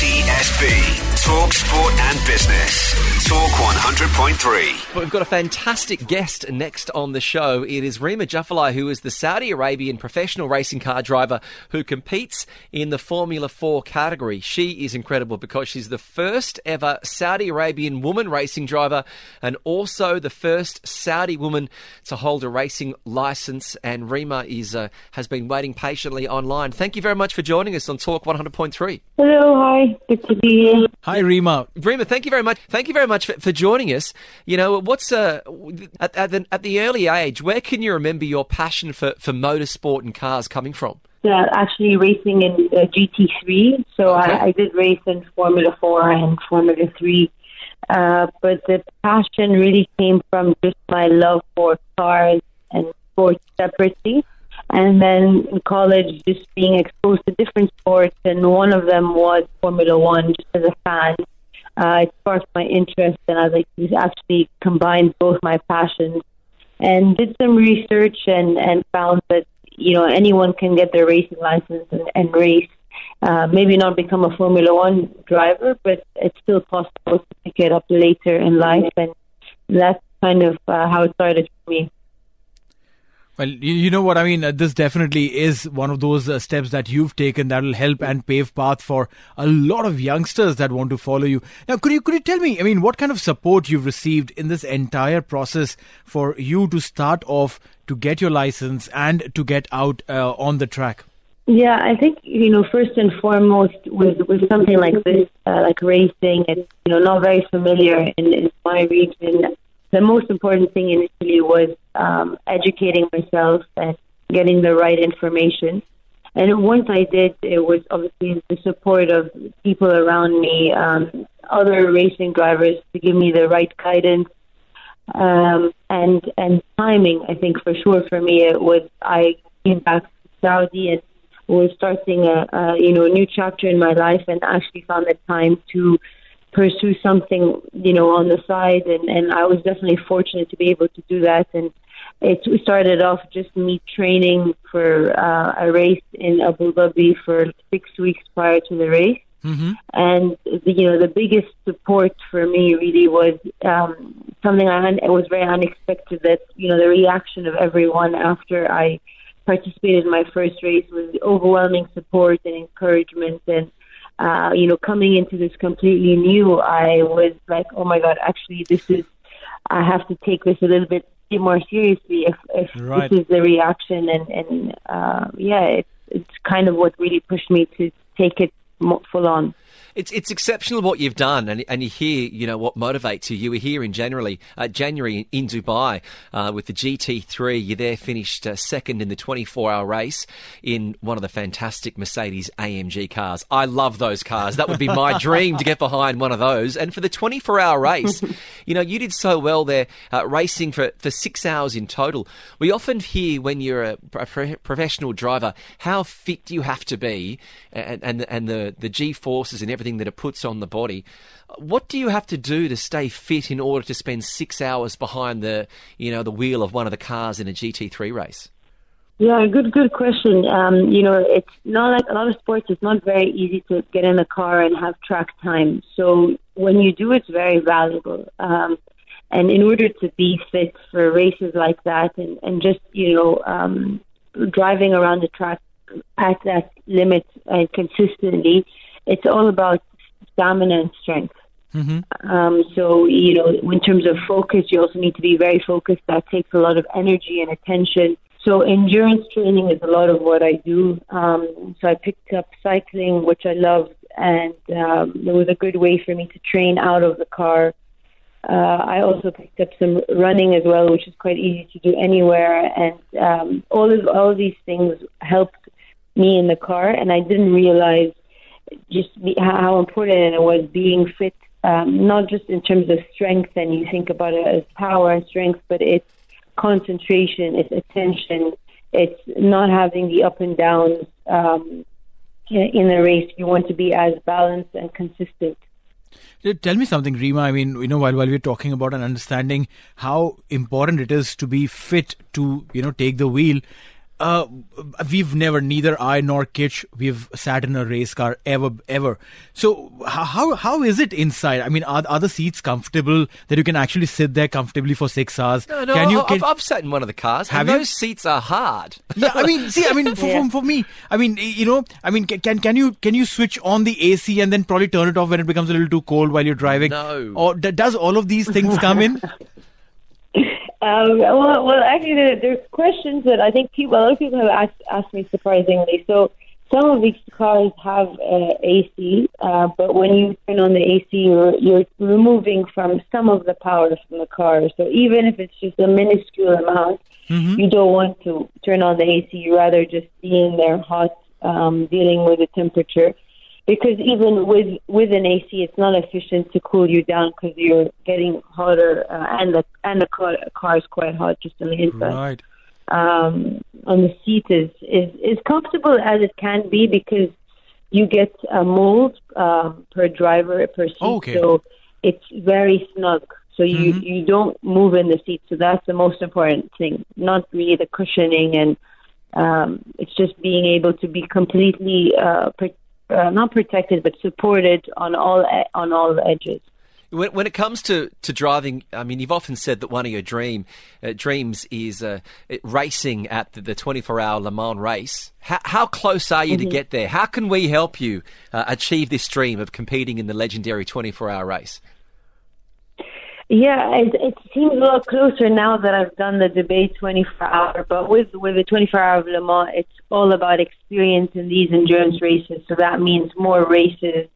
TSB, Talk Sport and Business. Talk 100.3. But we've got a fantastic guest next on the show. It is Reema Juffali, who is the Saudi Arabian professional racing car driver who competes in the Formula 4 category. She is incredible because she's the first ever Saudi Arabian woman racing driver and also the first Saudi woman to hold a racing license. And Reema is uh, has been waiting patiently online. Thank you very much for joining us on Talk 100.3. Hello, hi, good to be here. Hi, Reema. Reema, thank you very much. Thank you very much for, for joining us. You know, what's uh, at, at, the, at the early age, where can you remember your passion for, for motorsport and cars coming from? Yeah, actually, racing in uh, GT3. So Okay. I, I did race in Formula 4 and Formula 3. Uh, but the passion really came from just my love for cars and sports separately. And then in college, just being exposed to different sports, and one of them was Formula One, just as a fan. Uh, it sparked my interest, and I was like, actually combines both my passions. And did some research and, and found that, you know, anyone can get their racing license and, and race. Uh, maybe not become a Formula One driver, but it's still possible to pick it up later in life. And that's kind of uh, how it started for me. Well, you, know what I mean. Uh, this definitely is one of those uh, steps that you've taken that will help and pave path for a lot of youngsters that want to follow you. Now, could you could you tell me? I mean, what kind of support you've received in this entire process for you to start off to get your license and to get out uh, on the track? Yeah, I think you know first and foremost with with something like this, uh, like racing, it's you know not very familiar in, in my region. The most important thing initially was um, educating myself and getting the right information. And once I did, it was obviously the support of people around me, um, other racing drivers to give me the right guidance um, and and timing. I think for sure for me it was I came back to Saudi and was starting a, a you know a new chapter in my life and actually found the time to pursue something you know on the side and and I was definitely fortunate to be able to do that. And it started off just me training for uh, a race in Abu Dhabi for six weeks prior to the race. Mm-hmm. and the, you know the biggest support for me really was um, something I it was very unexpected that you know the reaction of everyone after I participated in my first race was overwhelming support and encouragement. And uh, you know coming into this completely new I was like oh my god actually this is I have to take this a little bit more seriously if, if Right. this is the reaction and and uh, yeah it's it's kind of what really pushed me to take it full on. It's it's exceptional what you've done, and and you hear you know what motivates you. You were here in January, uh, January in Dubai uh, with the GT3. You there finished uh, second in the 24-hour race in one of the fantastic Mercedes AMG cars. I love those cars. That would be my dream to get behind one of those. And for the 24-hour race, you know you did so well there, uh, racing for for six hours in total. We often hear when you're a, a pro- professional driver how fit you have to be, and and, and the the G forces and everything everything that it puts on the body. What do you have to do to stay fit in order to spend six hours behind the, you know, the wheel of one of the cars in a GT3 race? Yeah, good, good question. Um, you know, it's not like a lot of sports. It's not very easy to get in a car and have track time. So when you do, it's very valuable. Um, and in order to be fit for races like that, and, and just you know, um, driving around the track at that limit uh, consistently, it's all about stamina and strength. Mm-hmm. Um, so, you know, in terms of focus, you also need to be very focused. That takes a lot of energy and attention. So, endurance training is a lot of what I do. Um, so, I picked up cycling, which I loved, and um, it was a good way for me to train out of the car. Uh, I also picked up some running as well, which is quite easy to do anywhere, and um, all of all of these things helped me in the car. And I didn't realize just be, how important it was being fit, um, not just in terms of strength, and you think about it as power and strength, but it's concentration, it's attention, it's not having the up and downs um, in the race. You want to be as balanced and consistent. Tell me something, Reema. I mean, you know, while while we're talking about and understanding how important it is to be fit to, you know, take the wheel, uh, we've never, neither I nor Kitch, we've sat in a race car ever, ever. So how how is it inside? I mean, are, are the seats comfortable that you can actually sit there comfortably for six hours? No, no, can you, can, I've, I've, sat in one of the cars. Have and you? Those seats are hard. Yeah, I mean, see, I mean, for, yeah. for, for, me, I mean, you know, I mean, can can you can you switch on the AC and then probably turn it off when it becomes a little too cold while you're driving? No. Or does all of these things come in? Um, well, well, actually, there, there's questions that I think people, a lot of people have asked, asked me surprisingly. So, some of these cars have uh, AC, uh, but when you turn on the AC, you're, you're removing from some of the power from the car. So, even if it's just a minuscule amount, mm-hmm. you don't want to turn on the AC. You rather just be in there hot, um, dealing with the temperature because even with with an AC, it's not efficient to cool you down because you're getting hotter, uh, and the and the car, car is quite hot just on the inside. Right. Um, and the seat is, is is comfortable as it can be because you get a mold um, per driver per seat, oh, okay. so it's very snug. So you mm-hmm. you don't move in the seat. So that's the most important thing. Not really the cushioning and um, it's just being able to be completely uh, uh, not protected but supported on all on all edges. When, when, it comes to, to driving, I mean, you've often said that one of your dream uh, dreams is uh, racing at the, the 24-hour Le Mans race. How, how close are you mm-hmm. to get there? How can we help you uh, achieve this dream of competing in the legendary 24-hour race? Yeah, it, it seems a lot closer now that I've done the Dubai 24 hour. But with with the 24 hour of Le Mans, it's all about experience in these endurance races. So that means more races.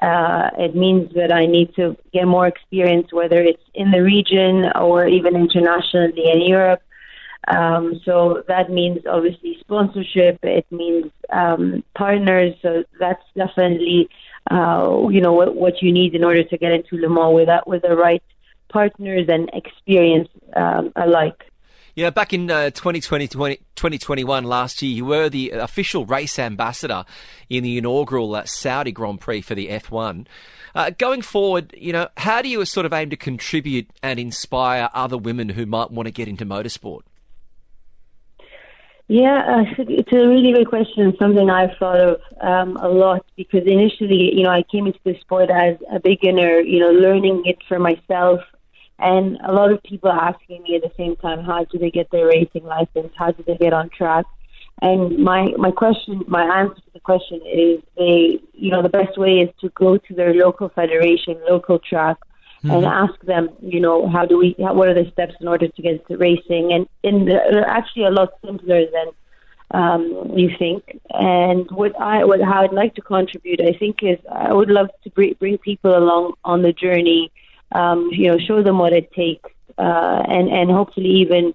Uh, it means that I need to get more experience, whether it's in the region or even internationally in Europe. Um, so that means obviously sponsorship. It means um, partners. So that's definitely uh, you know what, what you need in order to get into Le Mans with that with the right partners and experience um, alike. Yeah, back in uh, 2020, 2021 last year, you were the official race ambassador in the inaugural uh, Saudi Grand Prix for the F1. Uh, going forward, you know, how do you sort of aim to contribute and inspire other women who might want to get into motorsport? Yeah, uh, it's a really good question. Something I've thought of um, a lot because initially, you know, I came into the sport as a beginner, you know, learning it for myself, and a lot of people are asking me at the same time, how do they get their racing license? How do they get on track? And my my question, my answer to the question is, they, you know, the best way is to go to their local federation, local track, mm-hmm. and ask them, you know, how do we, how, what are the steps in order to get into racing? And in they're actually a lot simpler than um, you think. And what I what how I'd like to contribute, I think, is I would love to bring, bring people along on the journey. Um, you know, show them what it takes, uh, and and hopefully even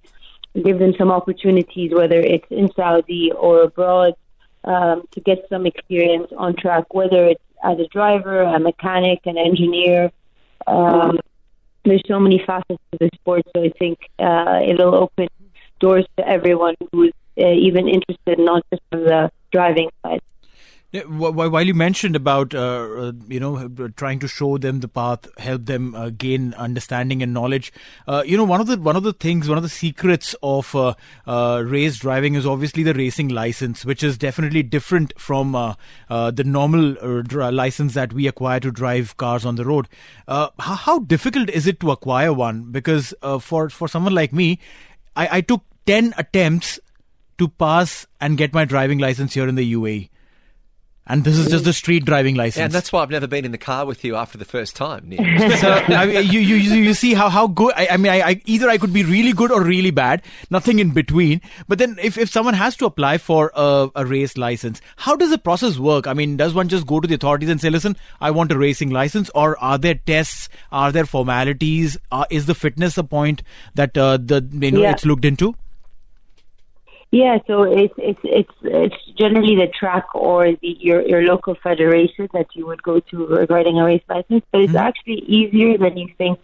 give them some opportunities, whether it's in Saudi or abroad, um, to get some experience on track, whether it's as a driver, a mechanic, an engineer. Um, there's so many facets to the sport, so I think uh, it'll open doors to everyone who's uh, even interested, not just from the driving side. While you mentioned about uh, uh, you know trying to show them the path, help them uh, gain understanding and knowledge, uh, you know one of the one of the things, one of the secrets of uh, uh, race driving is obviously the racing license, which is definitely different from the normal license that we acquire to drive cars on the road. How, how, difficult is it to acquire one? Because for for someone like me, I, I took ten attempts to pass and get my driving license here in the UAE. And this is just the street driving license. Yeah, and that's why I've never been in the car with you after the first time. so I mean, you, you you see how how good. I, I mean, I, I, either I could be really good or really bad, nothing in between. But then, if, if someone has to apply for a, a race license, how does the process work? I mean, does one just go to the authorities and say, "Listen, I want a racing license," or are there tests? Are there formalities? Uh, is the fitness a point that uh, the you know yeah. it's looked into? Yeah, so it's it's it's it's generally the track or the your your local federation that you would go to regarding a race license, but it's mm-hmm. actually easier than you think.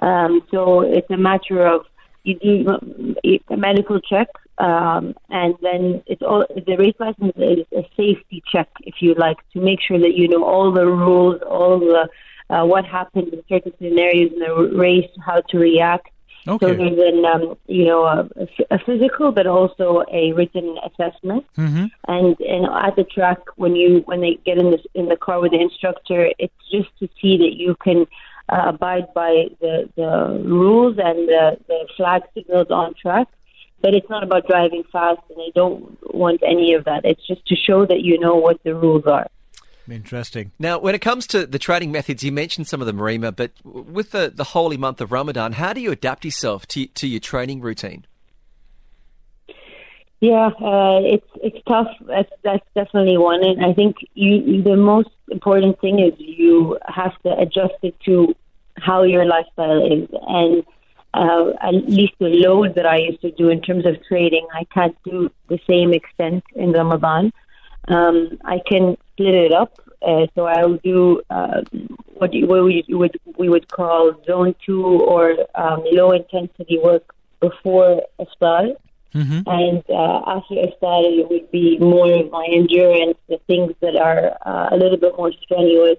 Um, so it's a matter of you do a medical check, um, and then it's all the race license is a safety check, if you like, to make sure that you know all the rules, all the uh, what happens in certain scenarios in the race, how to react. Okay. So there's an, um, you know, a, a, physical, but also a written assessment. Mm-hmm. And and at the track, when you when they get in the in the car with the instructor, it's just to see that you can uh, abide by the the rules and the the flag signals on track. But it's not about driving fast, and they don't want any of that. It's just to show that you know what the rules are. Interesting. Now, when it comes to the training methods, you mentioned some of them, Reema, but with the, the holy month of Ramadan, how do you adapt yourself to, to your training routine? Yeah, uh, it's it's tough. That's that's definitely one, and I think you the most important thing is you have to adjust it to how your lifestyle is, and uh, at least the load that I used to do in terms of trading, I can't do the same extent in Ramadan. Um, I can split it up. Uh, so I'll do uh, what, what we would we would call zone two or um, low intensity work before iftar, mm-hmm. and uh, after iftar it would be more of my endurance, the things that are uh, a little bit more strenuous.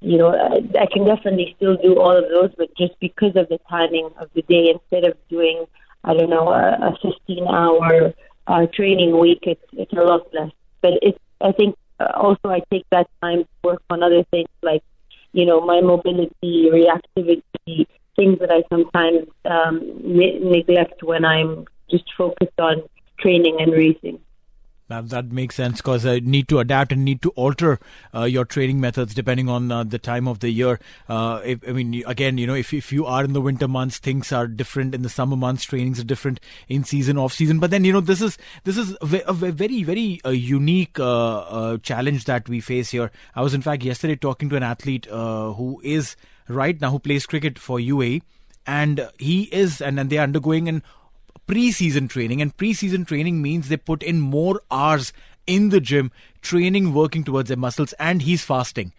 You know, I, I can definitely still do all of those, but just because of the timing of the day, instead of doing I don't know a, a 15 hour uh, training week, it's it's a lot less. But it's I think uh, also I take that time to work on other things like, you know, my mobility, reactivity, things that I sometimes um, ne- neglect when I'm just focused on training and racing. That, that makes sense because uh, need to adapt and need to alter uh, your training methods depending on uh, the time of the year. Uh, if, I mean, again, you know, if if you are in the winter months, things are different. In the summer months, trainings are different. In season, off season. But then, you know, this is this is a, very very uh, unique uh, challenge that we face here. I was in fact yesterday talking to an athlete who is right now who plays cricket for UAE and he is and, and they're undergoing an pre-season training and pre-season training means they put in more hours in the gym training working towards their muscles and he's fasting.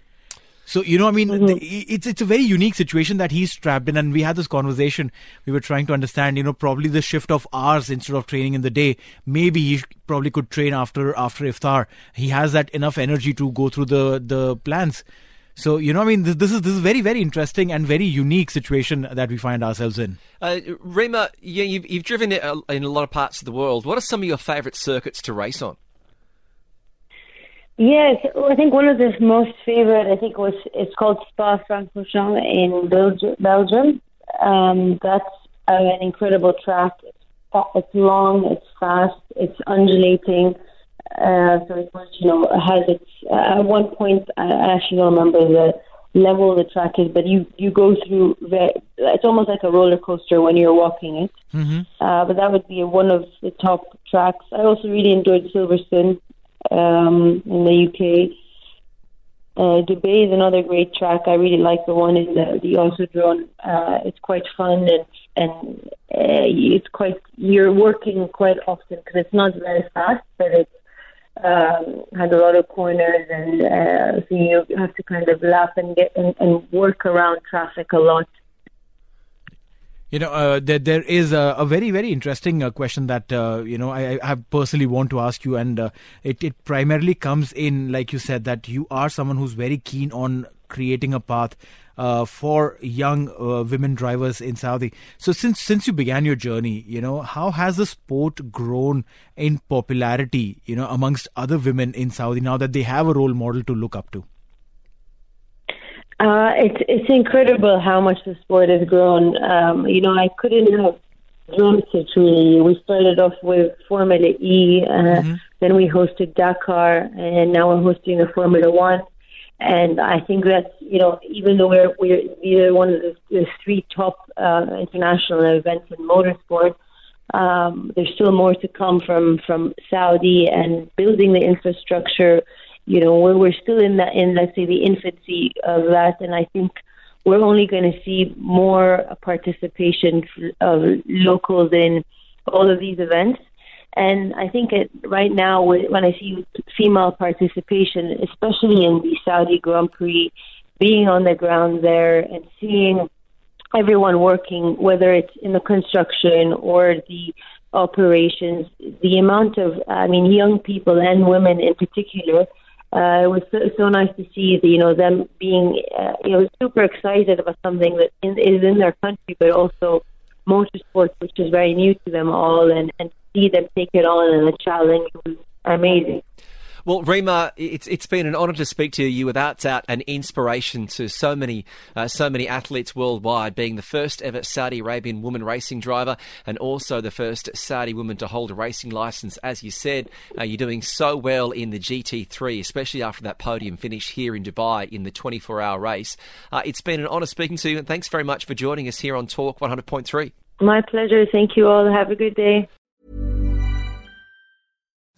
So you know i mean? Mm-hmm. it's it's a very unique situation that he's trapped in and we had this conversation. We were trying to understand you know probably the shift of hours instead of training in the day. Maybe he probably could train after after iftar. He has that enough energy to go through the the plans so you know, I mean, this, this is this is very very interesting and very unique situation that we find ourselves in. Uh, Reema, yeah, you've, you've driven it uh, in a lot of parts of the world. What are some of your favourite circuits to race on? Yes, I think one of the most favorite, I think was it's called Spa Francorchamps in Belgium. Um, that's an incredible track. It's long, it's fast, it's undulating. Uh, so it was, you know, has its, uh, at one point, I actually don't remember the level the track is, but you, you go through very, it's almost like a roller coaster when you're walking it. Mm-hmm. Uh, but that would be one of the top tracks. I also really enjoyed Silverstone um, in the UK. Uh, Dubai is another great track. I really like the one in the, the Autodrome. Uh, it's quite fun and and uh, it's quite you're working quite often because it's not very fast, but it's um, had a lot of corners and uh, so you have to kind of laugh and get and, and work around traffic a lot. You know, uh, there there is a, a very very interesting uh, question that uh, you know I, I personally want to ask you, and uh, it it primarily comes in like you said that you are someone who's very keen on creating a path uh, for young uh, women drivers in Saudi. So since since you began your journey, you know how has the sport grown in popularity? You know amongst other women in Saudi now that they have a role model to look up to. Uh, it's it's incredible how much the sport has grown. Um, you know, I couldn't have dreamt it really. We started off with Formula E, uh, mm-hmm. then we hosted Dakar, and now we're hosting the Formula One. And I think that you know, even though we're we're either one of the, the three top uh, international events in motorsport, um, there's still more to come from from Saudi and building the infrastructure you know, we're, we're still in that, in let's say the infancy of that, and I think we're only going to see more participation of locals in all of these events. And I think it, right now, when I see female participation, especially in the Saudi Grand Prix, being on the ground there and seeing everyone working, whether it's in the construction or the operations, the amount of, I mean, young people and women in particular uh, it was so, so nice to see the, you know them being uh, you know super excited about something that in, is in their country, but also motorsports, which is very new to them all, and and see them take it on and the challenge was amazing. Well, Reema, it's it's been an honour to speak to you. You without doubt, an inspiration to so many uh, so many athletes worldwide. Being the first ever Saudi Arabian woman racing driver, and also the first Saudi woman to hold a racing license. As you said, uh, you're doing so well in the GT3, especially after that podium finish here in Dubai in the 24-hour race. Uh, it's been an honour speaking to you, and thanks very much for joining us here on Talk 100.3. My pleasure. Thank you all. Have a good day.